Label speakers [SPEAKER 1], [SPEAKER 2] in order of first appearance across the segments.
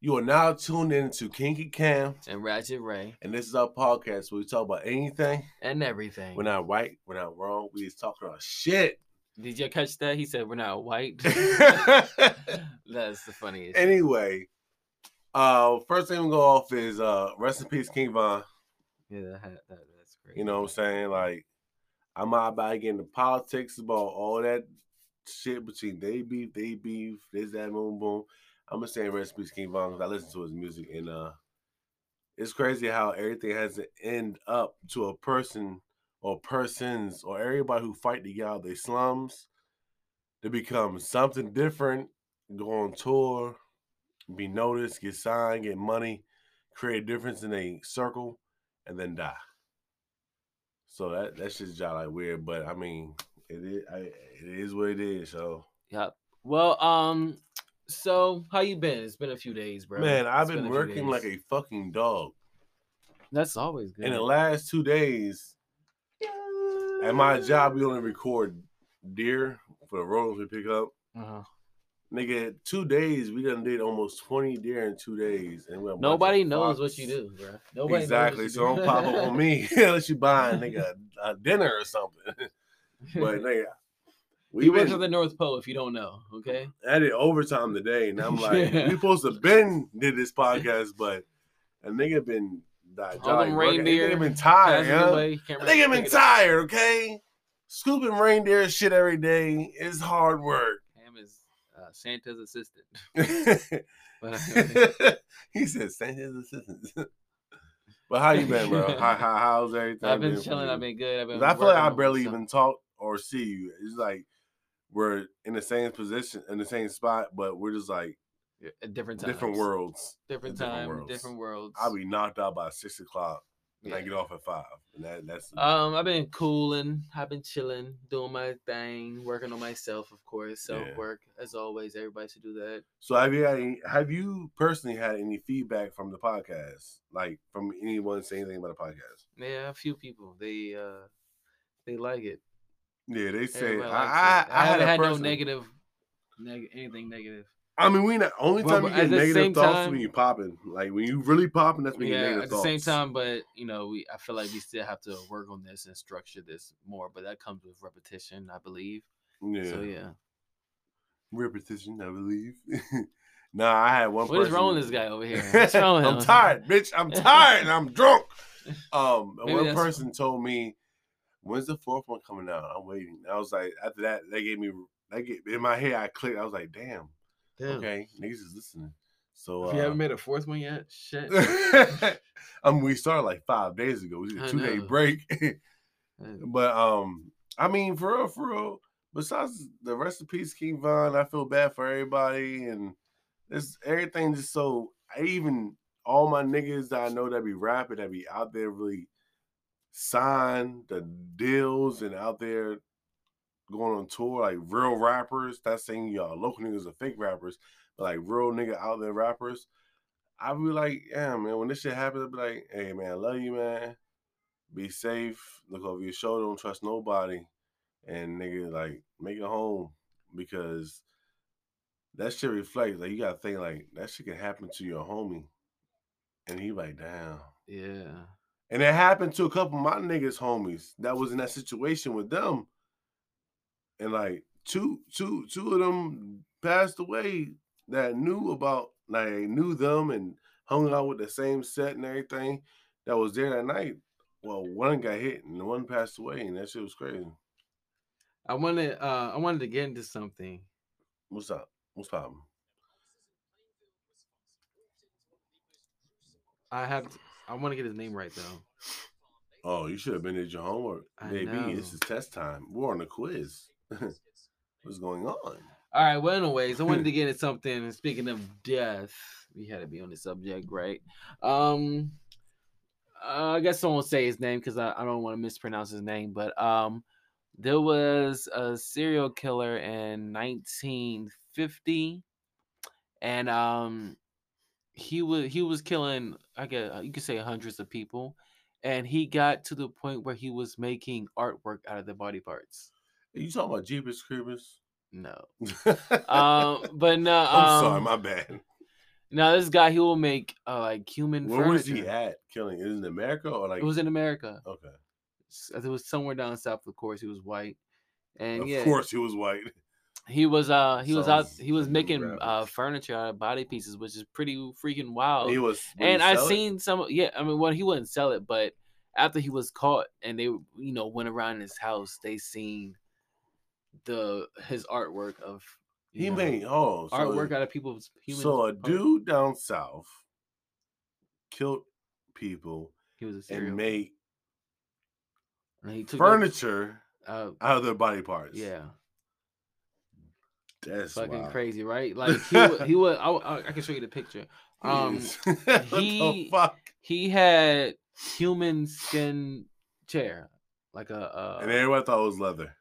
[SPEAKER 1] You are now tuned in to Kinky Cam,
[SPEAKER 2] and Ratchet Ray
[SPEAKER 1] and this is our podcast where we talk about anything.
[SPEAKER 2] and everything.
[SPEAKER 1] We're not right, we're not wrong. We just talk about shit.
[SPEAKER 2] Did you catch that? He said we're not white. That's the funniest.
[SPEAKER 1] anyway, uh, first thing we go off is uh, rest in peace, King Von.
[SPEAKER 2] yeah, that, that, that's great.
[SPEAKER 1] You know what I'm saying? Like, I'm not about to get into politics about all that shit between they beef, they beef, this, that, boom, boom. I'm just saying rest in King Von, I listen to his music and uh, it's crazy how everything has to end up to a person or persons or everybody who fight to get out of their slums to become something different, go on tour, be noticed, get signed, get money, create a difference in a circle, and then die. So that that's just job like weird, but I mean, it is I, it is what it is. So
[SPEAKER 2] Yep. Well, um, so how you been? It's been a few days, bro.
[SPEAKER 1] man, I've
[SPEAKER 2] It's
[SPEAKER 1] been working like a fucking dog.
[SPEAKER 2] That's always good.
[SPEAKER 1] In the last two days, at my job, we only record deer for the rolls we pick up.
[SPEAKER 2] uh-huh.
[SPEAKER 1] Nigga, two days we done did almost twenty deer in two days, and we have a bunch
[SPEAKER 2] Nobody knows what you do, bro. Nobody
[SPEAKER 1] exactly. So don't pop up on me unless you buy a nigga a dinner or something. but nigga, we
[SPEAKER 2] he
[SPEAKER 1] been-
[SPEAKER 2] at the North Pole. If you don't know, okay.
[SPEAKER 1] I did overtime today, and I'm like,
[SPEAKER 2] Yeah.
[SPEAKER 1] we supposed to been did this podcast, but a nigga been died.
[SPEAKER 2] All them reindeer
[SPEAKER 1] Nigga been tired, yeah.
[SPEAKER 2] away,
[SPEAKER 1] Nigga been
[SPEAKER 2] pick it up.
[SPEAKER 1] tired, okay. Scooping reindeer shit every day is hard work.
[SPEAKER 2] Cam is uh, Santa's assistant. But
[SPEAKER 1] he said, Santa's assistant. assistants." but how you been, bro? How, how how's everything?
[SPEAKER 2] I've been
[SPEAKER 1] for
[SPEAKER 2] chilling. I've been good. I've been.
[SPEAKER 1] I feel like I barely even talk or see you. It's like we're in the same position, in the same spot, but we're just like
[SPEAKER 2] at different times.
[SPEAKER 1] different worlds.
[SPEAKER 2] Different
[SPEAKER 1] different
[SPEAKER 2] time.
[SPEAKER 1] worlds.
[SPEAKER 2] Different worlds.
[SPEAKER 1] I'll be knocked out by six o'clock, and I get off at five. And that, that's
[SPEAKER 2] Um, I've been cooling. I've been chilling, doing my thing, working on myself, of course. Self
[SPEAKER 1] Yeah.
[SPEAKER 2] work, as always. Everybody should do that.
[SPEAKER 1] so. Have you had any, have you personally had any feedback from the podcast, like from anyone saying anything about the podcast?
[SPEAKER 2] Yeah, a few people they uh they like it.
[SPEAKER 1] Yeah, they say
[SPEAKER 2] Everybody
[SPEAKER 1] I, I. I,
[SPEAKER 2] haven't
[SPEAKER 1] a
[SPEAKER 2] had no negative, neg- anything negative.
[SPEAKER 1] I mean, we not only time you
[SPEAKER 2] but
[SPEAKER 1] get negative thoughts
[SPEAKER 2] time-
[SPEAKER 1] when you popping. Like when you really popping, that's when you get
[SPEAKER 2] Yeah,
[SPEAKER 1] negative
[SPEAKER 2] at the
[SPEAKER 1] thoughts.
[SPEAKER 2] same time, but you know, we I feel like we still have to work on this and structure this more. But that comes with repetition, I believe.
[SPEAKER 1] yeah,
[SPEAKER 2] So yeah,
[SPEAKER 1] repetition, I believe. nah, I had one.
[SPEAKER 2] what is wrong with this guy over here? What's wrong with
[SPEAKER 1] I'm tired, bitch. I'm tired and I'm drunk. Um, one person told me, "When's the fourth one coming out?" I'm waiting. I was like, after that, they gave me. They get in my head. I clicked. I was like, "Damn,
[SPEAKER 2] Damn.
[SPEAKER 1] okay, niggas is listening." So
[SPEAKER 2] If you
[SPEAKER 1] uh,
[SPEAKER 2] haven't made a fourth one yet, shit.
[SPEAKER 1] I mean, we started like five days ago. We did a two day break. But um, I mean, for real, for real. Besides the rest of peace, King Von, I feel bad for everybody, and it's everything just so. I even all my niggas that I know that be rapping, that be out there really sign the deals and out there going on tour, like real rappers. Not saying y'all local niggas are fake rappers, but like real nigga out there rappers. I be like, yeah, man, when this shit happens, I be like, hey man, I love you, man. Be safe. Look over your shoulder. Don't trust nobody. And nigga, like, make it home because that shit reflects. Like, you gotta think like that shit can happen to your homie, and he like, damn.
[SPEAKER 2] yeah.
[SPEAKER 1] And it happened to a couple of my niggas homies that was in that situation with them. And like two, two, two of them passed away that knew about like knew them and hung out with the same set and everything that was there that night. Well, one got hit and one passed away, and that shit was crazy.
[SPEAKER 2] I wanted uh I wanted to get into something.
[SPEAKER 1] What's up? What's poppin'?
[SPEAKER 2] I have to, I want to get his name right though.
[SPEAKER 1] Oh, you should have been at your homework.
[SPEAKER 2] I
[SPEAKER 1] Baby,
[SPEAKER 2] know.
[SPEAKER 1] this is test time. We're on a quiz. What's going on?
[SPEAKER 2] All right. Well, anyways, I wanted to get into something. and Speaking of death, we had to be on the subject, right? Um, uh, I guess I won't say his name because I, I don't want to mispronounce his name. But um, there was a serial killer in 1950, and um, he was he was killing. I guess you could say hundreds of people, and he got to the point where he was making artwork out of the body parts.
[SPEAKER 1] Are you talking about Jeepers Creepers?
[SPEAKER 2] No.
[SPEAKER 1] um,
[SPEAKER 2] Um, but no.
[SPEAKER 1] I'm sorry,
[SPEAKER 2] um,
[SPEAKER 1] my bad.
[SPEAKER 2] Now this guy, he will make uh, like human.
[SPEAKER 1] Where was he at killing? Is it in America or like?
[SPEAKER 2] It was in America.
[SPEAKER 1] okay.
[SPEAKER 2] It was somewhere down south. Of course, he was white, and
[SPEAKER 1] Of
[SPEAKER 2] yeah,
[SPEAKER 1] course, he was white.
[SPEAKER 2] He was uh he was out he was making uh furniture out of body pieces, which is pretty freaking wild.
[SPEAKER 1] he was.
[SPEAKER 2] and I
[SPEAKER 1] sell it?
[SPEAKER 2] seen some. Yeah, I mean, well, he wouldn't sell it, but after he was caught and they, you know, went around his house, they seen the his artwork of
[SPEAKER 1] He
[SPEAKER 2] know,
[SPEAKER 1] made oh so,
[SPEAKER 2] artwork out of people's human.
[SPEAKER 1] so a dude down south killed people
[SPEAKER 2] he was a serial.
[SPEAKER 1] and made
[SPEAKER 2] and he took
[SPEAKER 1] furniture
[SPEAKER 2] it, uh,
[SPEAKER 1] out of their body parts.
[SPEAKER 2] yeah,
[SPEAKER 1] that's
[SPEAKER 2] fucking
[SPEAKER 1] wild.
[SPEAKER 2] crazy, right? Like he would, he would. I, I, can show you the picture. Um, he-
[SPEAKER 1] the fuck?
[SPEAKER 2] he had human skin chair, like a. Uh,
[SPEAKER 1] and everybody thought it was leather.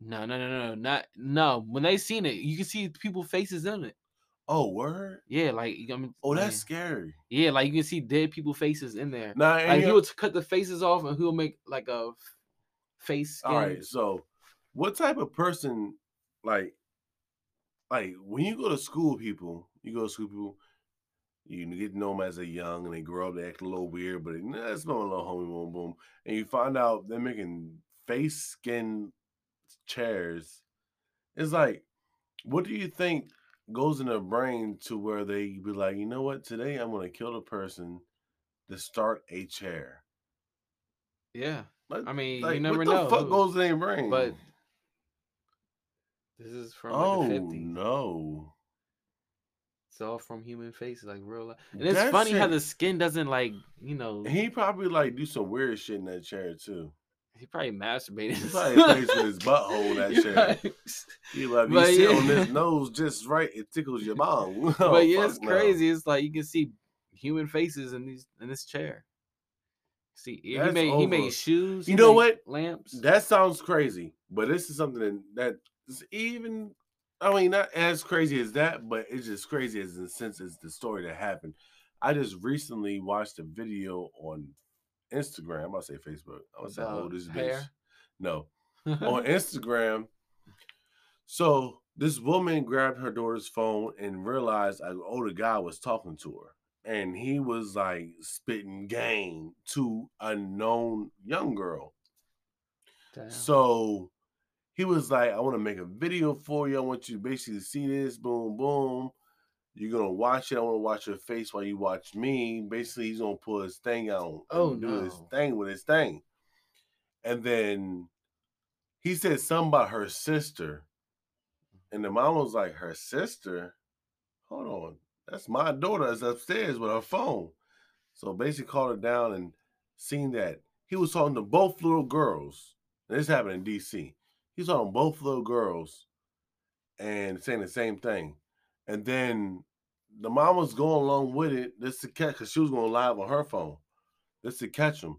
[SPEAKER 2] No, no, no, no, not no. When they seen it, you can see people faces in it.
[SPEAKER 1] Oh, word.
[SPEAKER 2] Yeah, like I mean,
[SPEAKER 1] Oh, that's
[SPEAKER 2] like,
[SPEAKER 1] scary.
[SPEAKER 2] yeah, like you can see dead people faces in there.
[SPEAKER 1] Nah, and
[SPEAKER 2] Like he would cut the faces off, and he'll make like a face skin.
[SPEAKER 1] all right. So, what type of person, like, like when you go to school, people, you go to school, people, you get to know them as a young, and they grow up, they act a little weird, but nah, it's not a little homie, boom, boom, and you find out they're making face skin chairs. It's like, what do you think goes in their brain to where they be like, you know what, today I'm gonna kill the person to start a chair.
[SPEAKER 2] Yeah,
[SPEAKER 1] Like,
[SPEAKER 2] I mean,
[SPEAKER 1] like,
[SPEAKER 2] you never
[SPEAKER 1] what
[SPEAKER 2] know.
[SPEAKER 1] What the fuck goes in their brain?
[SPEAKER 2] But this is from
[SPEAKER 1] oh
[SPEAKER 2] like the 50s.
[SPEAKER 1] no,
[SPEAKER 2] It's all from human faces, like real life. And it's
[SPEAKER 1] That
[SPEAKER 2] funny how the skin doesn't like, you know,
[SPEAKER 1] he probably like do some weird shit in that chair too.
[SPEAKER 2] he probably masturbated.
[SPEAKER 1] He probably plays with his butthole in that
[SPEAKER 2] He
[SPEAKER 1] chair.
[SPEAKER 2] probably-
[SPEAKER 1] He like you sit
[SPEAKER 2] yeah.
[SPEAKER 1] on this nose just right, it tickles your bong. Oh,
[SPEAKER 2] but yeah, it's
[SPEAKER 1] no.
[SPEAKER 2] crazy. It's like you can see human faces in these in this chair. See, he
[SPEAKER 1] That's
[SPEAKER 2] made he made shoes.
[SPEAKER 1] You
[SPEAKER 2] he
[SPEAKER 1] know what?
[SPEAKER 2] Lamps.
[SPEAKER 1] That sounds crazy, but this is something that is even. I mean, not as crazy as that, but it's just crazy as in the sense it's the story that happened. I just recently watched a video on Instagram. I'm gonna say Facebook. I'm gonna say, oh, this bitch. No, on Instagram. So this woman grabbed her daughter's phone and realized an older oh, guy was talking to her. And he was like spitting game to a known young girl.
[SPEAKER 2] Damn.
[SPEAKER 1] So he was like, I want to make a video for you. I want you to basically see this. Boom, boom. You're gonna watch it. I want to watch your face while you watch me. Basically, he's gonna pull his thing out.
[SPEAKER 2] Oh,
[SPEAKER 1] do his thing with his thing. And then he said something about her sister. And the mom was like, Her sister? Hold on. That's my daughter that's upstairs with her phone. So basically called her down and seen that he was talking to both little girls. And this happened in DC. He's on both little girls and saying the same thing. And then the mom was going along with it. This to catch because she was going live on her phone. This to catch him.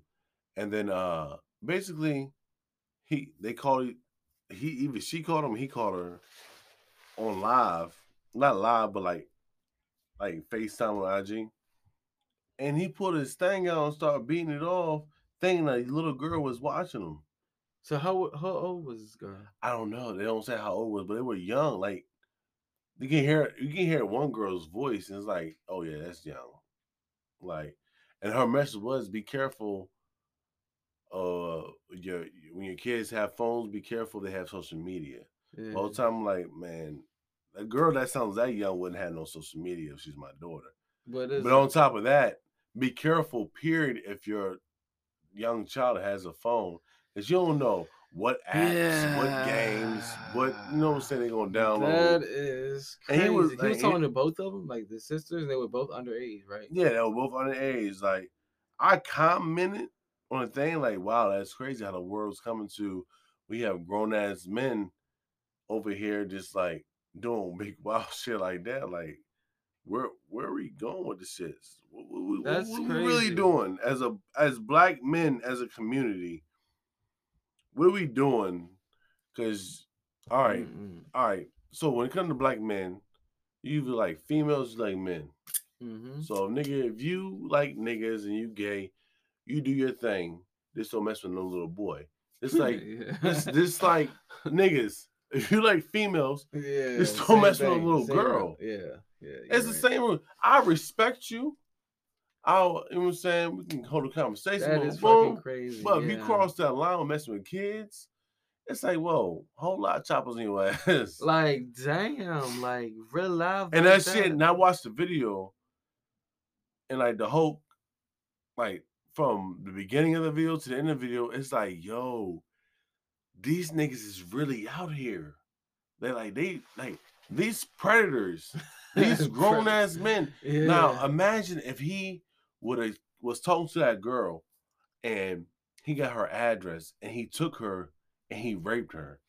[SPEAKER 1] And then uh basically he they called he even she called him, he called her on live. Not live, but like like FaceTime on IG. And he put his thing out and started beating it off, thinking that little girl was watching him.
[SPEAKER 2] So how how old was this girl?
[SPEAKER 1] I don't know. They don't say how old it was, but they were young. Like you can hear you can hear one girl's voice, and it's like, oh yeah, that's young. Like, and her message was, be careful. Uh, your when your kids have phones, be careful they have social media.
[SPEAKER 2] Yeah.
[SPEAKER 1] All the time, I'm like, man, a girl that sounds that young wouldn't have no social media if she's my daughter.
[SPEAKER 2] but,
[SPEAKER 1] But on top of that, be careful, period, if your young child has a phone, because you don't know what apps, what games, what you know what I'm saying they're gonna download.
[SPEAKER 2] that is crazy.
[SPEAKER 1] he
[SPEAKER 2] He
[SPEAKER 1] was-
[SPEAKER 2] was,
[SPEAKER 1] like, he-
[SPEAKER 2] talking to both of them, like the sisters. They were both underage, right?
[SPEAKER 1] Yeah, they were both underage. Like I commented on a thing like, wow, that's crazy how the world's coming to. We have grown ass men over here just like doing big wild shit like that. Like, where where are we going with the shits? What, what, what- what we really doing as a as black men as a community? What are we doing? Because all right,
[SPEAKER 2] Mm-mm.
[SPEAKER 1] all right. So when it comes to black men, you like females, like men.
[SPEAKER 2] Mhm.
[SPEAKER 1] So nigga, if you like niggas and you gay, you do your thing. This don't mess with no little boy. It's like
[SPEAKER 2] Yeah.
[SPEAKER 1] this this like niggas. if you like females,
[SPEAKER 2] Yeah,
[SPEAKER 1] Just don't mess with a little girl.
[SPEAKER 2] Yeah, yeah.
[SPEAKER 1] it's the same. I respect you. I'll, you know what I'm saying? We can hold a conversation.
[SPEAKER 2] That is
[SPEAKER 1] boom.
[SPEAKER 2] fucking crazy.
[SPEAKER 1] But if you cross that line with messing with kids, it's like, whoa, whole lot of choppers in your ass.
[SPEAKER 2] like, damn, like real life.
[SPEAKER 1] and
[SPEAKER 2] like
[SPEAKER 1] that shit, and I watched the video, and like the whole, like from the beginning of the video to the end of the video, it's like, yo, these niggas is really out here. They like they like these predators, these grown ass men.
[SPEAKER 2] Yeah.
[SPEAKER 1] Now imagine if he would have was talking to that girl, and he got her address, and he took her, and he raped her.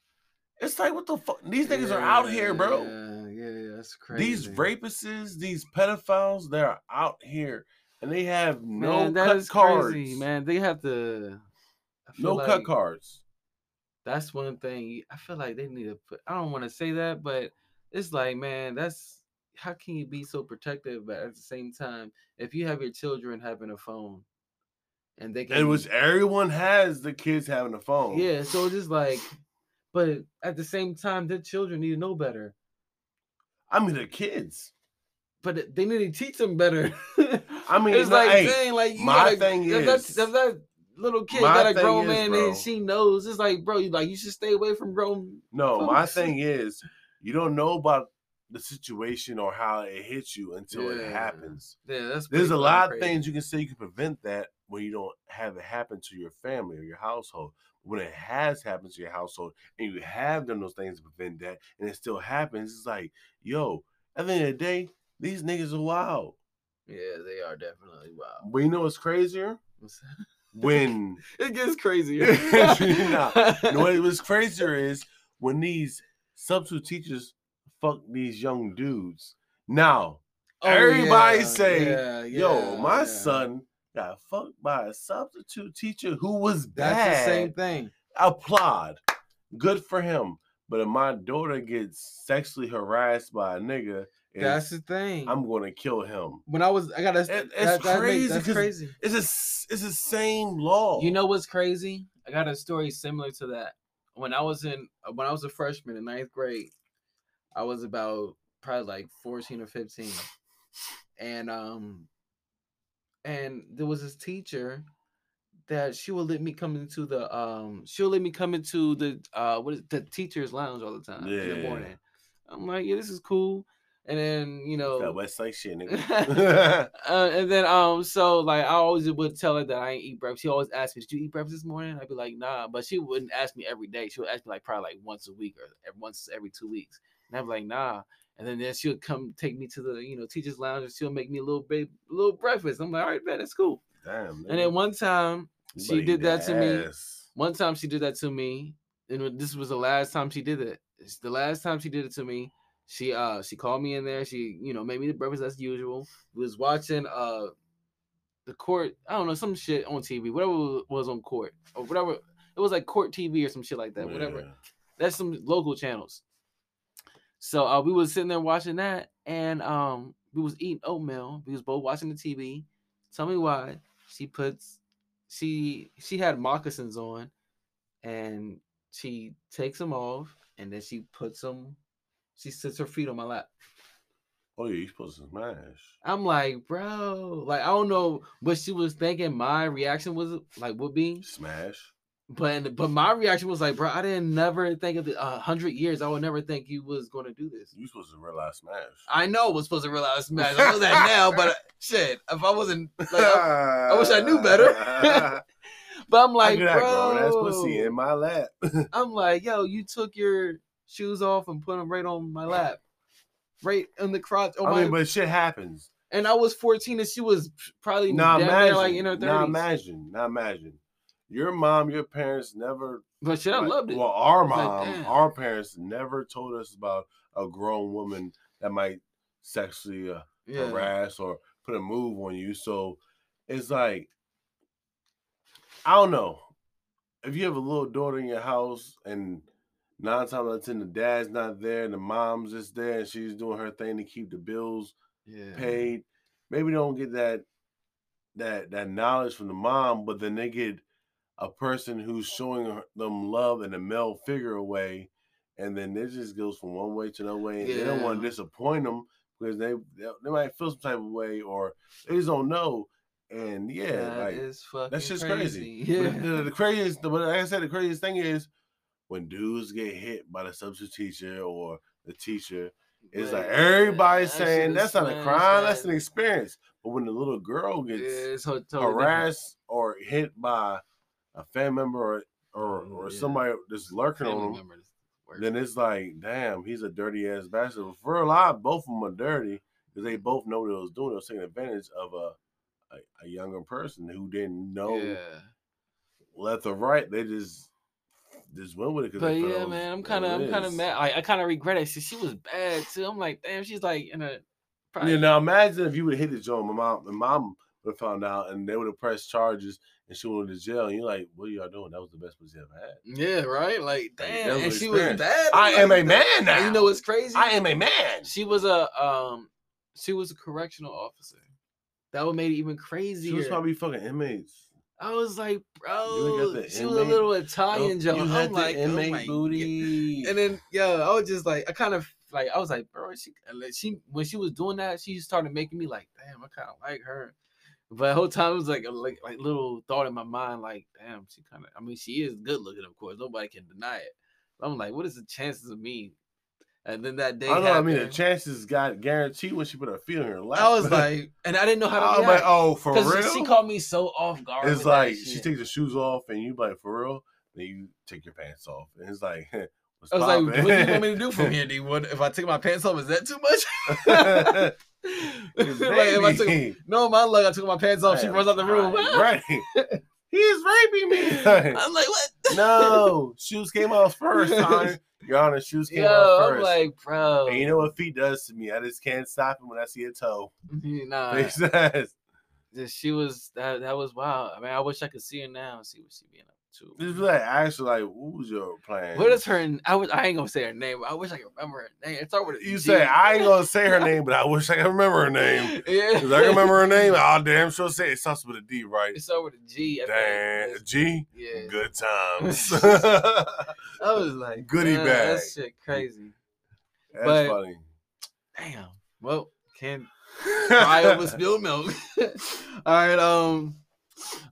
[SPEAKER 1] It's like what the fuck? These niggas are out here, bro.
[SPEAKER 2] Yeah, yeah, yeah, that's crazy.
[SPEAKER 1] These rapists, these pedophiles, they're out here, and they have no
[SPEAKER 2] man, that
[SPEAKER 1] cut
[SPEAKER 2] is
[SPEAKER 1] cards.
[SPEAKER 2] crazy, man. They have to.
[SPEAKER 1] No
[SPEAKER 2] like
[SPEAKER 1] cut cards.
[SPEAKER 2] That's one thing. I feel like they need to put. I don't want to say that, but it's like, man, that's how can you be so protective, but at the same time, if you have your children having a phone, and they can,
[SPEAKER 1] It was everyone has the kids having a phone.
[SPEAKER 2] yeah. So it's just like, but at the same time, their children need to know better.
[SPEAKER 1] I mean the kids.
[SPEAKER 2] But they need to teach them better.
[SPEAKER 1] I mean,
[SPEAKER 2] it's like,
[SPEAKER 1] hey,
[SPEAKER 2] dang, like you
[SPEAKER 1] my
[SPEAKER 2] gotta,
[SPEAKER 1] thing is-
[SPEAKER 2] if that little kid
[SPEAKER 1] my
[SPEAKER 2] got a grown
[SPEAKER 1] is,
[SPEAKER 2] man
[SPEAKER 1] bro-
[SPEAKER 2] and she knows, it's like, bro, you like you should stay away from grown.
[SPEAKER 1] No, my thing is you don't know about the situation or how it hits you until it happens.
[SPEAKER 2] Yeah, that's
[SPEAKER 1] There's a lot
[SPEAKER 2] fucking
[SPEAKER 1] of things you can say you can prevent that when you don't have it happen to your family or your household. When it has happened to your household and you have done those things to prevent that and it still happens, it's like, yo, at the end of the day, these niggas are wild.
[SPEAKER 2] Yeah, they are definitely wild.
[SPEAKER 1] But you know what's crazier? When
[SPEAKER 2] it gets crazier.
[SPEAKER 1] Nah, you know what was crazier is when these substitute teachers fuck these young dudes. Now,
[SPEAKER 2] Oh,
[SPEAKER 1] everybody
[SPEAKER 2] yeah,
[SPEAKER 1] say,
[SPEAKER 2] yeah,
[SPEAKER 1] yo,
[SPEAKER 2] yeah,
[SPEAKER 1] my
[SPEAKER 2] yeah.
[SPEAKER 1] son got fucked by a substitute teacher who was
[SPEAKER 2] That's
[SPEAKER 1] bad.
[SPEAKER 2] the same thing.
[SPEAKER 1] Applaud. Good for him. But if my daughter gets sexually harassed by a nigga,
[SPEAKER 2] That's the thing.
[SPEAKER 1] I'm gonna kill him.
[SPEAKER 2] when I was, I gotta.
[SPEAKER 1] It- it's
[SPEAKER 2] that, that
[SPEAKER 1] crazy
[SPEAKER 2] makes, that's crazy.
[SPEAKER 1] It's a, it's the same law.
[SPEAKER 2] You know what's crazy? I got a story similar to that. When I was in, when I was a freshman in ninth grade, I was about probably like fourteen or fifteen, and um, and there was this teacher that she would let me come into the um, she'll let me come into the uh, what is the teachers' lounge all the time in the morning. I'm like, yeah, this is cool. And then you know,
[SPEAKER 1] that West Side shit, nigga.
[SPEAKER 2] uh, and then um, so like I always would tell her that I ain't eat breakfast. She always asked me, "Did you eat breakfast this morning?" I'd be like, "Nah," but she wouldn't ask me every day. She would ask me like probably like once a week or once every two weeks, and I'm like, "Nah." And then, then she'll come take me to the you know teachers lounge and she'll make me a little bit little breakfast. I'm like, all right, man, that's cool.
[SPEAKER 1] Damn.
[SPEAKER 2] And then one time, she did that to me. one time she did that to me, and this was the last time she did it. It's the last time she did it to me. She uh she called me in there. She you know made me the breakfast as usual. We was watching uh the court. I don't know some shit on TV. Whatever was on court or whatever. It was like court TV or some shit like that. Whatever. That's some local channels. So uh, we was sitting there watching that, and um, we was eating oatmeal. We was both watching the TV. Tell me why she puts she she had moccasins on, and she takes them off, and then she puts them. She sits her feet on my lap.
[SPEAKER 1] Oh yeah, you supposed to smash.
[SPEAKER 2] I'm like, bro, like I don't know what she was thinking. My reaction was like would be,
[SPEAKER 1] Smash.
[SPEAKER 2] But but my reaction was like, bro, I didn't never think of a hundred years. I would never think you was gonna do this.
[SPEAKER 1] You supposed to realize smash.
[SPEAKER 2] I know I was supposed to realize smash. I know that now, but uh, shit, if I wasn't, like, I,
[SPEAKER 1] I
[SPEAKER 2] wish I knew better. but I'm
[SPEAKER 1] like,
[SPEAKER 2] bro,
[SPEAKER 1] ass pussy in my lap.
[SPEAKER 2] I'm like, yo, you took your shoes off and put them right on my lap, right in the crotch. Oh
[SPEAKER 1] I
[SPEAKER 2] my,
[SPEAKER 1] mean, but shit happens.
[SPEAKER 2] and I was 14 and she was probably
[SPEAKER 1] Now imagine.
[SPEAKER 2] like in her 30s.
[SPEAKER 1] now imagine. Now imagine. Your mom, your parents never.
[SPEAKER 2] but shit, I
[SPEAKER 1] like-
[SPEAKER 2] loved it.
[SPEAKER 1] Well, our mom,
[SPEAKER 2] damn.
[SPEAKER 1] our parents never told us about a grown woman that might sexually uh,
[SPEAKER 2] yeah.
[SPEAKER 1] harass or put a move on you. So it's like, I don't know. If you have a little daughter in your house and nine times out of ten the dad's not there and the mom's just there and she's doing her thing to keep the bills
[SPEAKER 2] yeah.
[SPEAKER 1] paid, maybe don't get that that that knowledge from the mom, but then they get a person who's showing them love in a male figure way, and then it just goes from one way to another way. And they don't want to disappoint them because they they they might feel some type of way or they just don't know. And yeah,
[SPEAKER 2] That
[SPEAKER 1] like
[SPEAKER 2] is fucking
[SPEAKER 1] that's just
[SPEAKER 2] crazy.
[SPEAKER 1] crazy.
[SPEAKER 2] Yeah.
[SPEAKER 1] The, the craziest, but like I said, the craziest thing is when dudes get hit by the substitute teacher or the teacher. It's like
[SPEAKER 2] But,
[SPEAKER 1] everybody's
[SPEAKER 2] that
[SPEAKER 1] saying that's not a crime, that's an experience. But when the little girl gets
[SPEAKER 2] so- totally different.
[SPEAKER 1] harassed or hit by a fan member or or,
[SPEAKER 2] Mm,
[SPEAKER 1] or
[SPEAKER 2] yeah.
[SPEAKER 1] somebody that's lurking
[SPEAKER 2] Family
[SPEAKER 1] on him,
[SPEAKER 2] worse.
[SPEAKER 1] then it's like, damn, he's a dirty ass bastard. For a lot, both of them are dirty because they both know what they was doing. They was taking advantage of a a, a younger person who didn't know
[SPEAKER 2] yeah.
[SPEAKER 1] left or right. They just just went with it.
[SPEAKER 2] But yeah,
[SPEAKER 1] was
[SPEAKER 2] man, I'm kind of, I'm kind of mad. I, I kind of regret it. She, she was bad too. I'm like, damn, she's like in a. Probably,
[SPEAKER 1] Yeah, now imagine if you would have hit the joint, my mom, my mom would have found out, and they would have pressed charges, and she went to jail. And you're like, "What are y'all doing? That was the best pussy I ever had."
[SPEAKER 2] Yeah, right. Like,
[SPEAKER 1] Like,
[SPEAKER 2] damn,
[SPEAKER 1] was
[SPEAKER 2] and
[SPEAKER 1] an
[SPEAKER 2] she was bad.
[SPEAKER 1] I
[SPEAKER 2] I'm
[SPEAKER 1] a man now.
[SPEAKER 2] You know what's crazy?
[SPEAKER 1] I am a man.
[SPEAKER 2] She was a um, she was a correctional officer. That would make it even crazier.
[SPEAKER 1] She was probably fucking inmates.
[SPEAKER 2] I was like, bro, she was a little Italian
[SPEAKER 1] Oh,
[SPEAKER 2] joke.
[SPEAKER 1] you
[SPEAKER 2] I'm
[SPEAKER 1] had the
[SPEAKER 2] like, oh
[SPEAKER 1] inmate
[SPEAKER 2] my
[SPEAKER 1] booty.
[SPEAKER 2] God. And then, yo, I was just like, I kind of like, I was like, bro, she, she, when she was doing that, she started making me like, damn, I kind of like her. But the whole time it was like a like, like little thought in my mind, like, damn, she kind of. I mean, she is good looking, of course. Nobody can deny it. I'm like, what is the chances of me? And then that day,
[SPEAKER 1] I know. I mean, the chances got guaranteed when she put her feet in her lap.
[SPEAKER 2] I was like, and I didn't know how to
[SPEAKER 1] I was like, oh, for real?
[SPEAKER 2] She called me so off guard.
[SPEAKER 1] it's like she takes her shoes off, and you like, for real? Then you take your pants off, and it's like, what's
[SPEAKER 2] I was like, what do you want me to do from here? Do you want, if I take my pants off, is that too much? like, took, no, my luck, I took my pants off. She
[SPEAKER 1] Right,
[SPEAKER 2] runs out the room.
[SPEAKER 1] Right. He's raping me.
[SPEAKER 2] I'm like, what?
[SPEAKER 1] no, shoes came off first, time. Your Honor, shoes came
[SPEAKER 2] Yo,
[SPEAKER 1] off
[SPEAKER 2] I'm like, bro.
[SPEAKER 1] and you know what feet does to me? I just can't stop him when I see a toe.
[SPEAKER 2] nah, she was that. That was wild. I mean, I wish I could see her now and see what she being up to.
[SPEAKER 1] Just be like, actually, like, what was your plan?
[SPEAKER 2] What is her? I was. I ain't gonna say her name. but I wish I could remember her name. It's over with a
[SPEAKER 1] You
[SPEAKER 2] G.
[SPEAKER 1] say I ain't gonna say her name, but I wish I could remember her name.
[SPEAKER 2] Yeah.
[SPEAKER 1] Cause I can remember her name. Oh damn, she'll say it starts with a D, right?
[SPEAKER 2] It's over the G. I.
[SPEAKER 1] Damn,
[SPEAKER 2] It's-
[SPEAKER 1] G.
[SPEAKER 2] Yeah.
[SPEAKER 1] Good times.
[SPEAKER 2] I was like,
[SPEAKER 1] Goodie
[SPEAKER 2] "Damn,
[SPEAKER 1] bag."
[SPEAKER 2] That shit crazy.
[SPEAKER 1] That's
[SPEAKER 2] But-
[SPEAKER 1] funny.
[SPEAKER 2] Damn. Well, can't cry over spilled milk. All right. Um.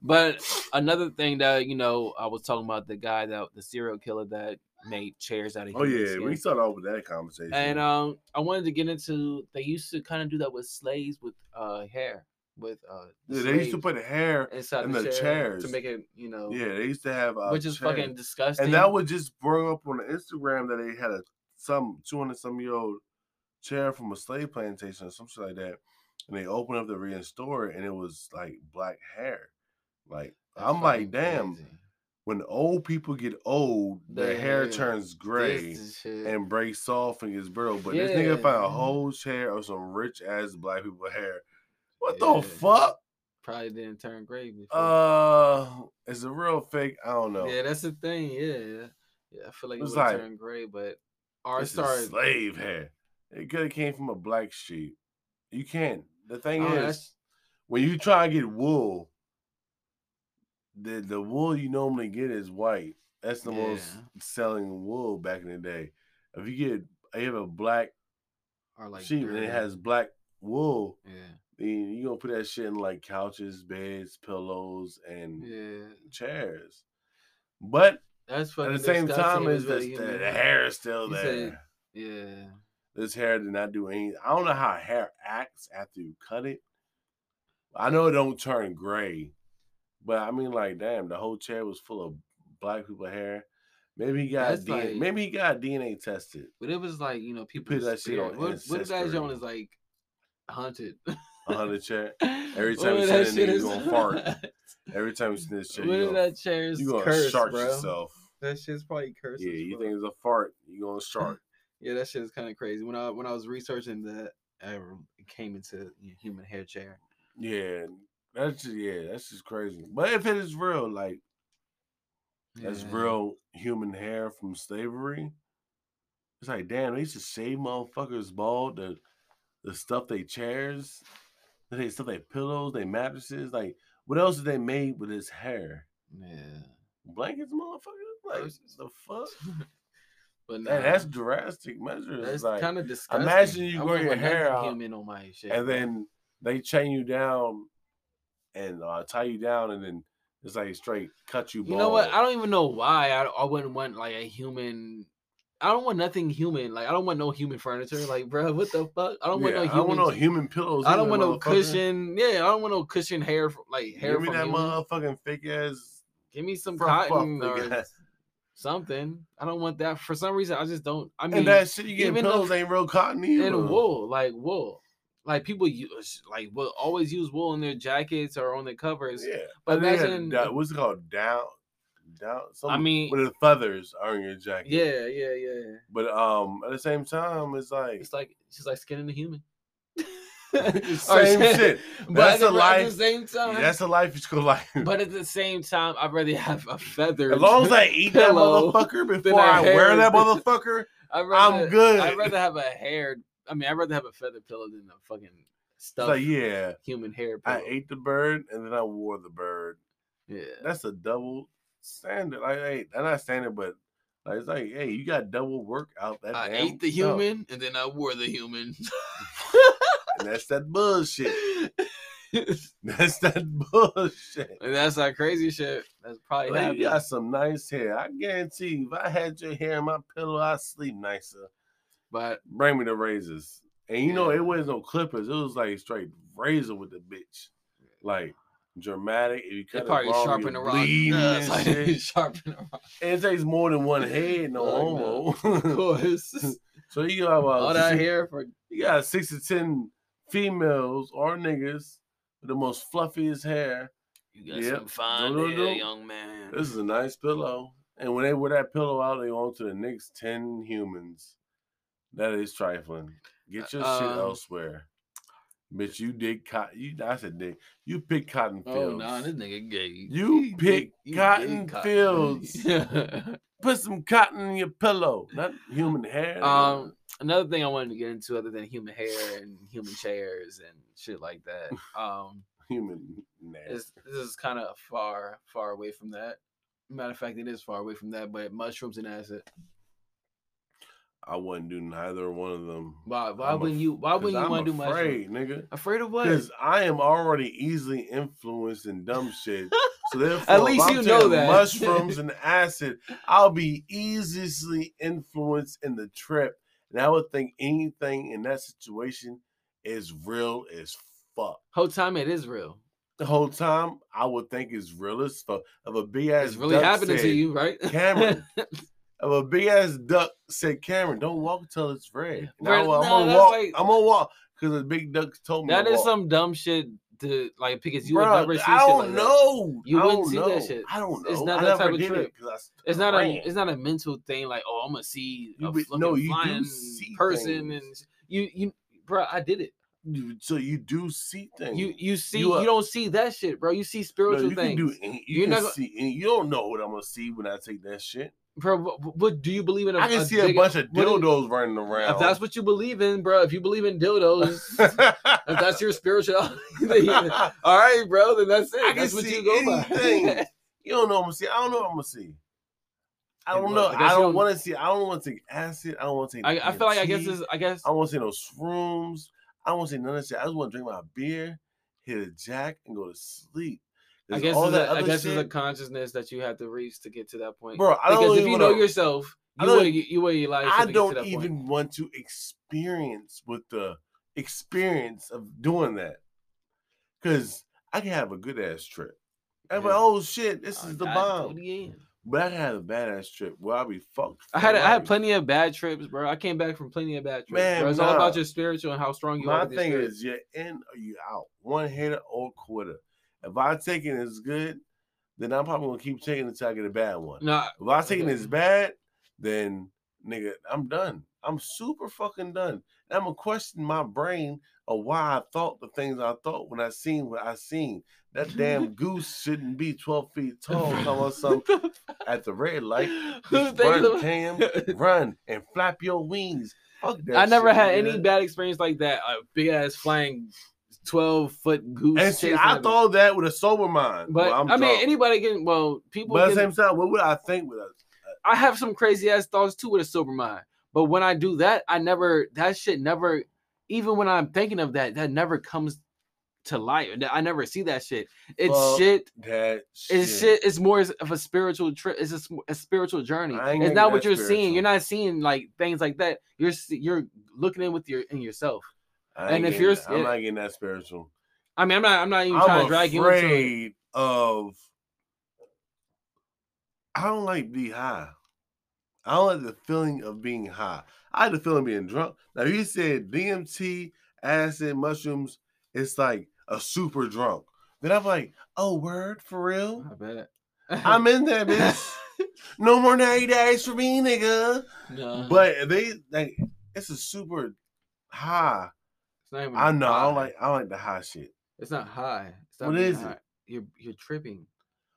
[SPEAKER 2] But another thing that you know, I was talking about the guy that the serial killer that made chairs out of.
[SPEAKER 1] Oh yeah, we started off with that conversation.
[SPEAKER 2] And um, I wanted to get into. They used to kind of do that with slaves with uh hair, with uh.
[SPEAKER 1] yeah, they used to put hair.
[SPEAKER 2] inside
[SPEAKER 1] in
[SPEAKER 2] the,
[SPEAKER 1] the
[SPEAKER 2] chair
[SPEAKER 1] chairs.
[SPEAKER 2] to make it, you know,
[SPEAKER 1] Yeah, they used to have. Uh,
[SPEAKER 2] which is fucking disgusting.
[SPEAKER 1] And that would just bring up on the Instagram that they had a some two hundred some year old chair from a slave plantation or something like that, and they opened up the restore it, and it was like black hair. Like
[SPEAKER 2] That's
[SPEAKER 1] I'm like, damn.
[SPEAKER 2] crazy.
[SPEAKER 1] When old people get old, their hair turns gray
[SPEAKER 2] This is shit.
[SPEAKER 1] and breaks off and gets brittle. But this nigga
[SPEAKER 2] Yeah.
[SPEAKER 1] found a whole chair of some rich ass black people hair. What
[SPEAKER 2] Yeah.
[SPEAKER 1] the fuck?
[SPEAKER 2] probably didn't turn gray before.
[SPEAKER 1] Uh, is it real fake? I don't know.
[SPEAKER 2] Yeah, that's the thing. Yeah, yeah. I feel like it would
[SPEAKER 1] like-
[SPEAKER 2] turn gray, but ours
[SPEAKER 1] is
[SPEAKER 2] started.
[SPEAKER 1] slave hair. It could have came from a black sheep. You can't. The thing
[SPEAKER 2] Oh,
[SPEAKER 1] is,
[SPEAKER 2] that's-
[SPEAKER 1] when you try and get wool, the the wool you normally get is white. That's the most selling wool back in the day. If you get you have a black
[SPEAKER 2] or like
[SPEAKER 1] sheep and it has black wool,
[SPEAKER 2] Yeah,
[SPEAKER 1] then you gonna put that shit in like couches, beds, pillows, and
[SPEAKER 2] yeah.
[SPEAKER 1] chairs. But
[SPEAKER 2] That's
[SPEAKER 1] at the same time, is
[SPEAKER 2] really
[SPEAKER 1] the, the, hair is still there.
[SPEAKER 2] said- Yeah,
[SPEAKER 1] this hair did not do anything. I don't know how hair acts after you cut it. I know it don't turn gray, but I mean, like, damn, the whole chair was full of black people hair. Maybe he got DNA,
[SPEAKER 2] like-
[SPEAKER 1] maybe he got DNA tested.
[SPEAKER 2] but it was like you know people.
[SPEAKER 1] put that shit on
[SPEAKER 2] What, what if that joint is like haunted?
[SPEAKER 1] The chair. Every time you
[SPEAKER 2] that
[SPEAKER 1] that
[SPEAKER 2] shit
[SPEAKER 1] you gonna fart. Every time you see this chair,
[SPEAKER 2] What
[SPEAKER 1] you gonna,
[SPEAKER 2] that chair is
[SPEAKER 1] you gonna
[SPEAKER 2] cursed,
[SPEAKER 1] shark
[SPEAKER 2] bro?
[SPEAKER 1] yourself.
[SPEAKER 2] That shit's probably cursed.
[SPEAKER 1] Yeah, you think it's a fart, you gonna shark.
[SPEAKER 2] Yeah, that shit is kind of crazy. When I when I was researching that, I came into you know, human hair chair.
[SPEAKER 1] yeah, that's just, yeah, that's just crazy. But if it is real, like that's
[SPEAKER 2] Yeah.
[SPEAKER 1] real human hair from slavery. It's like, damn, they used to shave motherfuckers bald, the the stuff they chairs, they stuff they pillows, they mattresses. Like, what else did they made with his hair?
[SPEAKER 2] Yeah.
[SPEAKER 1] Blankets, motherfuckers. Like, the fuck?
[SPEAKER 2] But nah,
[SPEAKER 1] that's drastic measures.
[SPEAKER 2] that's
[SPEAKER 1] like,
[SPEAKER 2] kind of disgusting.
[SPEAKER 1] imagine you grow your hair out,
[SPEAKER 2] human on my shit.
[SPEAKER 1] and then they chain you down and uh, tie you down, and then it's like straight cut you.
[SPEAKER 2] You know what? I don't even know why I, I wouldn't want like a human. I don't want nothing human. Like I don't want no human furniture. Like, bro, what the fuck? I don't want
[SPEAKER 1] Yeah,
[SPEAKER 2] no
[SPEAKER 1] I
[SPEAKER 2] human.
[SPEAKER 1] don't want no human pillows.
[SPEAKER 2] I don't want no cushion. Yeah, I don't want no cushion hair. Like hair
[SPEAKER 1] Give me
[SPEAKER 2] from
[SPEAKER 1] that motherfucking fake ass.
[SPEAKER 2] Give me some cotton or something. I don't want that. For some reason, I just don't. I mean,
[SPEAKER 1] and that shit you get pillows ain't real cotton either.
[SPEAKER 2] and wool, like wool. Like people use, like will always use wool in their jackets or on their covers.
[SPEAKER 1] Yeah,
[SPEAKER 2] But
[SPEAKER 1] they had
[SPEAKER 2] imagine-
[SPEAKER 1] what's it called? Down, down. Some,
[SPEAKER 2] I mean,
[SPEAKER 1] where the feathers are in your jacket.
[SPEAKER 2] yeah, yeah, yeah.
[SPEAKER 1] But um, at the same time, it's like
[SPEAKER 2] It's like it's just like skinning a human.
[SPEAKER 1] Same shit.
[SPEAKER 2] But
[SPEAKER 1] That's
[SPEAKER 2] at
[SPEAKER 1] a
[SPEAKER 2] the,
[SPEAKER 1] life-
[SPEAKER 2] At the same time,
[SPEAKER 1] that's a life you should like.
[SPEAKER 2] but at the same time, I'd rather have a feather.
[SPEAKER 1] as long as I eat that motherfucker before I wear that motherfucker,
[SPEAKER 2] I'd rather,
[SPEAKER 1] I'm good.
[SPEAKER 2] I'd rather have a hair. I mean, I'd rather have a feather pillow than a fucking stuffed
[SPEAKER 1] like yeah,
[SPEAKER 2] human hair pillow.
[SPEAKER 1] I ate the bird and then I wore the bird.
[SPEAKER 2] yeah.
[SPEAKER 1] That's a double standard. Like, hey, not standard, but like, it's like, hey, you got double work out that.
[SPEAKER 2] I ate the
[SPEAKER 1] stuff.
[SPEAKER 2] human and then I wore the human.
[SPEAKER 1] and that's that bullshit. That's that bullshit.
[SPEAKER 2] and that's that crazy shit. That's probably happening.
[SPEAKER 1] you got some nice hair. I guarantee you, if I had your hair in my pillow, I'd sleep nicer.
[SPEAKER 2] But
[SPEAKER 1] Bring me the razors. And you know, it wasn't no clippers. It was like straight razor with the bitch. Like dramatic. If you
[SPEAKER 2] they
[SPEAKER 1] cut
[SPEAKER 2] probably
[SPEAKER 1] it wrong,
[SPEAKER 2] sharpen the rock. Yeah, it's like
[SPEAKER 1] shit.
[SPEAKER 2] sharpen the rock.
[SPEAKER 1] And it takes more than one head, no
[SPEAKER 2] Fuck
[SPEAKER 1] homo.
[SPEAKER 2] Of course.
[SPEAKER 1] so you got about
[SPEAKER 2] All that
[SPEAKER 1] six-
[SPEAKER 2] hair for
[SPEAKER 1] You got six to ten females or niggas with the most fluffiest hair.
[SPEAKER 2] you got
[SPEAKER 1] Yep.
[SPEAKER 2] some fine
[SPEAKER 1] No, no,
[SPEAKER 2] hair, young man.
[SPEAKER 1] This is a nice pillow. And when they wear that pillow out, they go on to the next 10 humans. That is trifling. Get your shit
[SPEAKER 2] Um,
[SPEAKER 1] elsewhere. Bitch, you dig cotton. You, I said dig. You pick cotton fields.
[SPEAKER 2] Oh no, this nigga gay.
[SPEAKER 1] You
[SPEAKER 2] He
[SPEAKER 1] pick
[SPEAKER 2] dig- he
[SPEAKER 1] cotton fields. Put some cotton in your pillow, not human hair.
[SPEAKER 2] um, another thing I wanted to get into, other than human hair and human chairs and shit like that, um,
[SPEAKER 1] human
[SPEAKER 2] this is kind of far, far away from that. Matter of fact, it is far away from that. But mushrooms and acid.
[SPEAKER 1] I wouldn't do neither one of them.
[SPEAKER 2] Why? Why
[SPEAKER 1] I'm
[SPEAKER 2] wouldn't you? Why wouldn't you want to do mushrooms?
[SPEAKER 1] afraid, nigga.
[SPEAKER 2] Afraid of what?
[SPEAKER 1] Because I am already easily influenced in dumb shit. So therefore,
[SPEAKER 2] At
[SPEAKER 1] if
[SPEAKER 2] least
[SPEAKER 1] I'm
[SPEAKER 2] you know that.
[SPEAKER 1] mushrooms and acid, I'll be easily influenced in the trip, and I would think anything in that situation is real as fuck.
[SPEAKER 2] Whole time it is real.
[SPEAKER 1] The whole time, I would think it's real as fuck. If a ass
[SPEAKER 2] It's really happening to you, right?
[SPEAKER 1] Cameron. If a big ass duck said, "Cameron, don't walk until it's red,"
[SPEAKER 2] Bro,
[SPEAKER 1] I'm
[SPEAKER 2] nah,
[SPEAKER 1] gonna walk.
[SPEAKER 2] like-
[SPEAKER 1] I'm gonna walk because the big duck told me.
[SPEAKER 2] that
[SPEAKER 1] to
[SPEAKER 2] is
[SPEAKER 1] walk.
[SPEAKER 2] some dumb shit to like because you would
[SPEAKER 1] Bruh,
[SPEAKER 2] never see
[SPEAKER 1] I
[SPEAKER 2] shit
[SPEAKER 1] don't
[SPEAKER 2] like that.
[SPEAKER 1] know.
[SPEAKER 2] You
[SPEAKER 1] I
[SPEAKER 2] wouldn't
[SPEAKER 1] don't
[SPEAKER 2] see
[SPEAKER 1] know.
[SPEAKER 2] that shit.
[SPEAKER 1] I don't know.
[SPEAKER 2] It's not
[SPEAKER 1] I
[SPEAKER 2] that type of
[SPEAKER 1] did
[SPEAKER 2] trip.
[SPEAKER 1] it 'cause I s-
[SPEAKER 2] It's not a it's not a mental thing like oh I'm gonna see
[SPEAKER 1] You
[SPEAKER 2] a
[SPEAKER 1] be- no, you do
[SPEAKER 2] flying
[SPEAKER 1] see
[SPEAKER 2] person
[SPEAKER 1] things.
[SPEAKER 2] and you you bro I did it.
[SPEAKER 1] You- so you do see things.
[SPEAKER 2] You you see
[SPEAKER 1] You
[SPEAKER 2] uh,
[SPEAKER 1] you,
[SPEAKER 2] don't see that shit, bro. You see
[SPEAKER 1] No,
[SPEAKER 2] spiritual
[SPEAKER 1] you
[SPEAKER 2] things,
[SPEAKER 1] can do. Any, you
[SPEAKER 2] You're
[SPEAKER 1] can
[SPEAKER 2] not go-
[SPEAKER 1] see. Any, you don't know what I'm gonna see when I take that shit.
[SPEAKER 2] Bro. What, what do you believe in? A,
[SPEAKER 1] I can see a
[SPEAKER 2] big-
[SPEAKER 1] bunch of
[SPEAKER 2] do you-
[SPEAKER 1] dildos running around.
[SPEAKER 2] If that's what you believe in, bro. If you believe in dildos, if that's your spirituality, then- all right, bro. Then that's it.
[SPEAKER 1] I can
[SPEAKER 2] that's what
[SPEAKER 1] see
[SPEAKER 2] you go
[SPEAKER 1] anything.
[SPEAKER 2] by.
[SPEAKER 1] you don't know what I'm gonna see. I don't know what I'm gonna see. I don't know.
[SPEAKER 2] I
[SPEAKER 1] I don't want to see. I don't want to take acid. I don't want to take.
[SPEAKER 2] I, I feel like I guess this. I guess
[SPEAKER 1] I don't want to see no shrooms. I don't want to see none of that shit. I just want to drink my beer, hit a jack, and go to sleep.
[SPEAKER 2] I
[SPEAKER 1] 'Cause
[SPEAKER 2] guess
[SPEAKER 1] all
[SPEAKER 2] it's
[SPEAKER 1] that
[SPEAKER 2] a, I guess it's a consciousness that you have to reach to get to that point.
[SPEAKER 1] bro. I don't
[SPEAKER 2] because if you know
[SPEAKER 1] wanna-
[SPEAKER 2] yourself, you
[SPEAKER 1] don't-
[SPEAKER 2] you, will your life.
[SPEAKER 1] I
[SPEAKER 2] to to
[SPEAKER 1] don't even
[SPEAKER 2] Point.
[SPEAKER 1] want to experience with the experience of doing that, because I can have a good ass trip. I'm like, oh shit, this
[SPEAKER 2] I
[SPEAKER 1] is the bomb.
[SPEAKER 2] to.
[SPEAKER 1] But I can have a badass trip where I'll be fucked.
[SPEAKER 2] I had I had plenty of bad trips, bro. I came back from plenty of bad trips.
[SPEAKER 1] Man.
[SPEAKER 2] It's all about your spiritual and how strong you are.
[SPEAKER 1] My thing
[SPEAKER 2] spirit.
[SPEAKER 1] is, you're in or you out. One hitter or quitter. If I take it as good, then I'm probably gonna keep taking it until I get a bad one.
[SPEAKER 2] nah,
[SPEAKER 1] If I take it as bad, then nigga, I'm done. I'm super fucking done. And I'm gonna question my brain of why I thought the things I thought when I seen what I seen. That damn goose shouldn't be 12 feet tall. About something at the red light. Just run, Cam, run and flap your wings. Fuck that
[SPEAKER 2] I never
[SPEAKER 1] shit,
[SPEAKER 2] had
[SPEAKER 1] nigga.
[SPEAKER 2] any bad experience like that. A big ass flying twelve foot goose.
[SPEAKER 1] And see, I thought that with a sober mind.
[SPEAKER 2] but
[SPEAKER 1] Well, I'm
[SPEAKER 2] I mean,
[SPEAKER 1] drunk.
[SPEAKER 2] anybody can. Well, people.
[SPEAKER 1] But at the same time, what would I think with
[SPEAKER 2] I have some crazy ass thoughts too with a sober mind. But when I do that, I never that shit never even when I'm thinking of that, that never comes to light. I never see that shit. It's
[SPEAKER 1] Well,
[SPEAKER 2] shit.
[SPEAKER 1] That
[SPEAKER 2] It's shit. It's more of a spiritual trip. It's a, a spiritual journey. It's not what you're seeing. You're not seeing like things like that. You're you're looking in with your in yourself. And if you're
[SPEAKER 1] that- I'm
[SPEAKER 2] it-
[SPEAKER 1] not getting that spiritual.
[SPEAKER 2] I mean, I'm not. I'm not even trying
[SPEAKER 1] I'm
[SPEAKER 2] to drag you into it.
[SPEAKER 1] afraid of. I don't like be high. I don't like the feeling of being high. I had the feeling of being drunk. Now you said DMT, acid, mushrooms. It's like a super drunk. Then I'm like, oh word for real.
[SPEAKER 2] I bet.
[SPEAKER 1] I'm in there, bitch. No more 90 days for me, nigga.
[SPEAKER 2] no,
[SPEAKER 1] But they like it's a super high.
[SPEAKER 2] Not even
[SPEAKER 1] I know. I don't like I don't like the high shit.
[SPEAKER 2] It's not high. It's not
[SPEAKER 1] What is it?
[SPEAKER 2] You're you're tripping.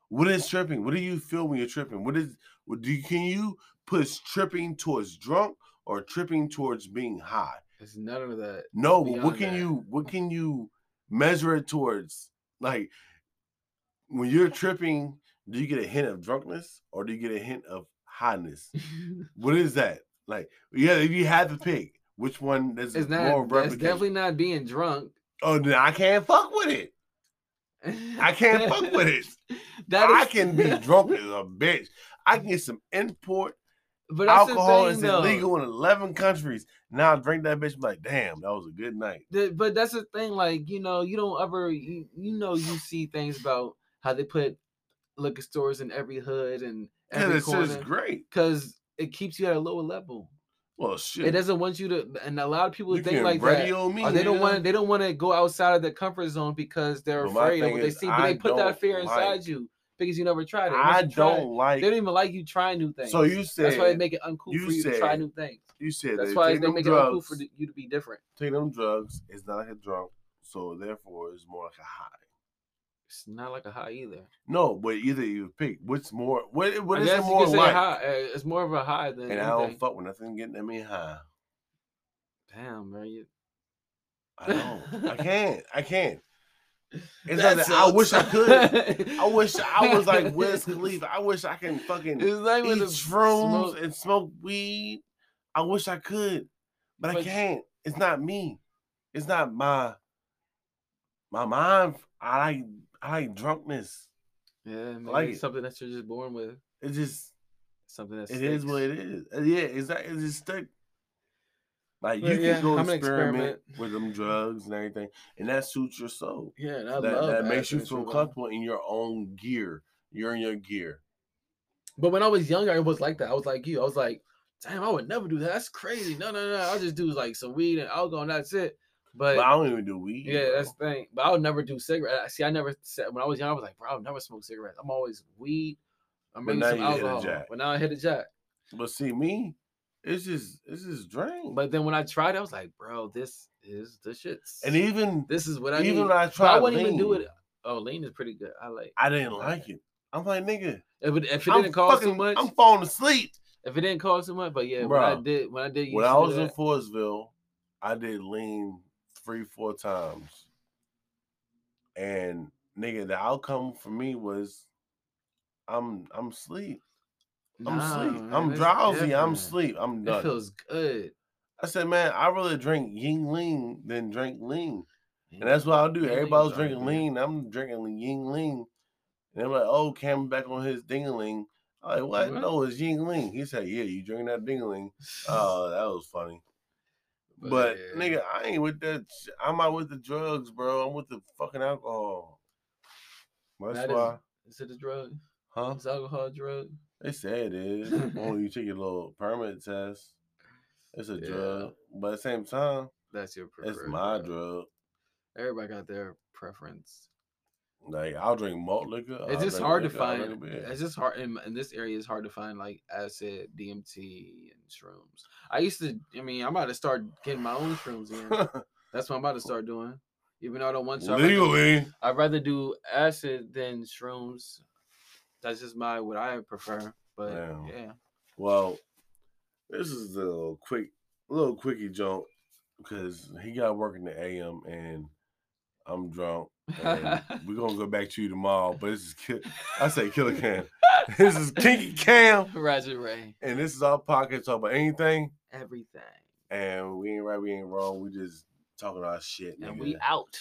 [SPEAKER 1] What is tripping? What do you feel when you're tripping? What is what do you can you push tripping towards drunk or tripping towards being high?
[SPEAKER 2] It's none of that.
[SPEAKER 1] No, but what can
[SPEAKER 2] that.
[SPEAKER 1] you what can you measure it towards? Like when you're tripping, do you get a hint of drunkenness or do you get a hint of highness? What is that? Like yeah, if you had to pick, which one is
[SPEAKER 2] it's
[SPEAKER 1] more
[SPEAKER 2] not. It's
[SPEAKER 1] replication?
[SPEAKER 2] definitely not being drunk.
[SPEAKER 1] Oh, then I can't fuck with it. I can't fuck with it.
[SPEAKER 2] That
[SPEAKER 1] I
[SPEAKER 2] is-
[SPEAKER 1] can be drunk as a bitch. I can get some import
[SPEAKER 2] but
[SPEAKER 1] alcohol
[SPEAKER 2] the
[SPEAKER 1] is
[SPEAKER 2] though.
[SPEAKER 1] illegal in 11 countries. Now I drink that bitch, be like, damn, that was a good night.
[SPEAKER 2] The- but that's the thing, like you know, you don't ever, you, you know, you see things about how they put liquor stores in every hood and every
[SPEAKER 1] it's just
[SPEAKER 2] corner
[SPEAKER 1] great.
[SPEAKER 2] because it keeps you at a lower level.
[SPEAKER 1] Oh, well, shit.
[SPEAKER 2] It doesn't want you to, and a lot of people
[SPEAKER 1] you
[SPEAKER 2] think like that.
[SPEAKER 1] me.
[SPEAKER 2] They don't want they don't want to go outside of their comfort zone because they're
[SPEAKER 1] my
[SPEAKER 2] afraid of what they see. But
[SPEAKER 1] I
[SPEAKER 2] they put that
[SPEAKER 1] don't
[SPEAKER 2] fear inside
[SPEAKER 1] like-
[SPEAKER 2] you because you never tried it. Once
[SPEAKER 1] I
[SPEAKER 2] try it,
[SPEAKER 1] don't like.
[SPEAKER 2] They don't even like you trying new things.
[SPEAKER 1] So you said
[SPEAKER 2] that's why they make it uncool
[SPEAKER 1] you
[SPEAKER 2] for you to try new things.
[SPEAKER 1] you said
[SPEAKER 2] That's
[SPEAKER 1] that
[SPEAKER 2] why they make it uncool for you to be different.
[SPEAKER 1] take them drugs. It's not like a drug, so therefore it's more like a high.
[SPEAKER 2] It's not like a high either.
[SPEAKER 1] No, but either you pick which more. What what
[SPEAKER 2] I
[SPEAKER 1] is it more like?
[SPEAKER 2] high. uh, It's more of a high than
[SPEAKER 1] And I don't fuck with nothing getting me high.
[SPEAKER 2] Damn, man. You...
[SPEAKER 1] I don't. I can't. I can't. It's
[SPEAKER 2] That
[SPEAKER 1] that I wish I could. I wish I was like Wiz Khalifa. I wish I can fucking
[SPEAKER 2] It's like
[SPEAKER 1] eat
[SPEAKER 2] with the
[SPEAKER 1] shrooms
[SPEAKER 2] smoke-
[SPEAKER 1] and smoke weed. I wish I could, but I can't. It's not me. It's not my my mind. I like I like drunkenness.
[SPEAKER 2] Yeah, maybe
[SPEAKER 1] like
[SPEAKER 2] it's something that you're just born with.
[SPEAKER 1] It's just
[SPEAKER 2] Something that
[SPEAKER 1] it is what it is. Uh, Yeah, exactly. It's just stuck. Like
[SPEAKER 2] But
[SPEAKER 1] you
[SPEAKER 2] yeah,
[SPEAKER 1] can go experiment
[SPEAKER 2] experiment.
[SPEAKER 1] with them drugs and everything, and that suits your soul.
[SPEAKER 2] Yeah,
[SPEAKER 1] that
[SPEAKER 2] love
[SPEAKER 1] that makes you feel
[SPEAKER 2] and shit, man.
[SPEAKER 1] comfortable in your own gear. You're in your gear.
[SPEAKER 2] But when I was younger, it was like that. I was like you. I was like, damn, I would never do that. That's crazy. No, no, no. I'll just do like some weed and alcohol and that's it. But,
[SPEAKER 1] But I don't even do weed.
[SPEAKER 2] yeah,
[SPEAKER 1] bro.
[SPEAKER 2] that's the thing. But I would never do cigarettes. See, I never said when I was young, I was like, bro, I would never smoke cigarettes. I'm always weed. I'm
[SPEAKER 1] But
[SPEAKER 2] maybe
[SPEAKER 1] now
[SPEAKER 2] some
[SPEAKER 1] you hit a
[SPEAKER 2] alcohol.
[SPEAKER 1] jack.
[SPEAKER 2] But now I hit a jack.
[SPEAKER 1] But see me, it's just it's just drink.
[SPEAKER 2] But then when I tried, it, I was like, bro, this is the shit.
[SPEAKER 1] and even
[SPEAKER 2] this is what I
[SPEAKER 1] even
[SPEAKER 2] need.
[SPEAKER 1] when I
[SPEAKER 2] But
[SPEAKER 1] tried
[SPEAKER 2] I wouldn't even do it. Oh, lean is pretty good. I like.
[SPEAKER 1] I didn't like it. I'm like nigga.
[SPEAKER 2] If it, if it didn't cost too much,
[SPEAKER 1] I'm falling asleep.
[SPEAKER 2] if it didn't cost too much, but yeah, when I did, when I did,
[SPEAKER 1] When I was in Forestville, I did lean three, four times. And nigga, the outcome for me was I'm I'm sleep. I'm
[SPEAKER 2] nah,
[SPEAKER 1] sleep.
[SPEAKER 2] man,
[SPEAKER 1] I'm drowsy. I'm
[SPEAKER 2] different.
[SPEAKER 1] sleep. I'm done.
[SPEAKER 2] It feels good.
[SPEAKER 1] I said, man, I rather drink Yuengling than drink lean. And that's what I'll do.
[SPEAKER 2] Ying
[SPEAKER 1] Everybody was
[SPEAKER 2] Ling's alright,
[SPEAKER 1] drinking lean. I'm drinking Yuengling. And they're like, oh, Cam back on his dingaling. I'm like, what?
[SPEAKER 2] What?
[SPEAKER 1] No, it's Yuengling. He said, yeah, you drinking that dingaling. Oh, that was funny. But
[SPEAKER 2] yeah.
[SPEAKER 1] nigga, I ain't with that. sh- I'm out with the drugs, bro. I'm with the fucking alcohol. That's
[SPEAKER 2] That is-
[SPEAKER 1] why,
[SPEAKER 2] is it a drug?
[SPEAKER 1] huh?
[SPEAKER 2] Is alcohol a drug?
[SPEAKER 1] They say it is. when you take your little permit test, it's a
[SPEAKER 2] Yeah.
[SPEAKER 1] drug. But at the same time,
[SPEAKER 2] That's your preferred.
[SPEAKER 1] it's my
[SPEAKER 2] drug.
[SPEAKER 1] drug.
[SPEAKER 2] Everybody got their preference.
[SPEAKER 1] Like I'll drink malt liquor.
[SPEAKER 2] It's
[SPEAKER 1] I'll
[SPEAKER 2] just hard to
[SPEAKER 1] liquor, I'll
[SPEAKER 2] find. It's just hard in, in this area. It's hard to find like acid, DMT, shrooms. I used to. I mean, I'm about to start getting my own shrooms in. That's what I'm about to start doing. Even though I don't want to. I'd rather-
[SPEAKER 1] Legally.
[SPEAKER 2] I'd rather do acid than shrooms. That's just my what I prefer. But
[SPEAKER 1] Damn.
[SPEAKER 2] yeah,
[SPEAKER 1] Well, this is a little quick, little quickie jump because he got work in the AM and I'm drunk. We're gonna go back to you tomorrow. But this is Ki- I say Killer Cam. this is Kinky Cam,
[SPEAKER 2] Roger Ray.
[SPEAKER 1] and this is our podcast talk about anything.
[SPEAKER 2] Everything.
[SPEAKER 1] And we ain't right, we ain't wrong. We just talking our shit.
[SPEAKER 2] And
[SPEAKER 1] nigga.
[SPEAKER 2] we out.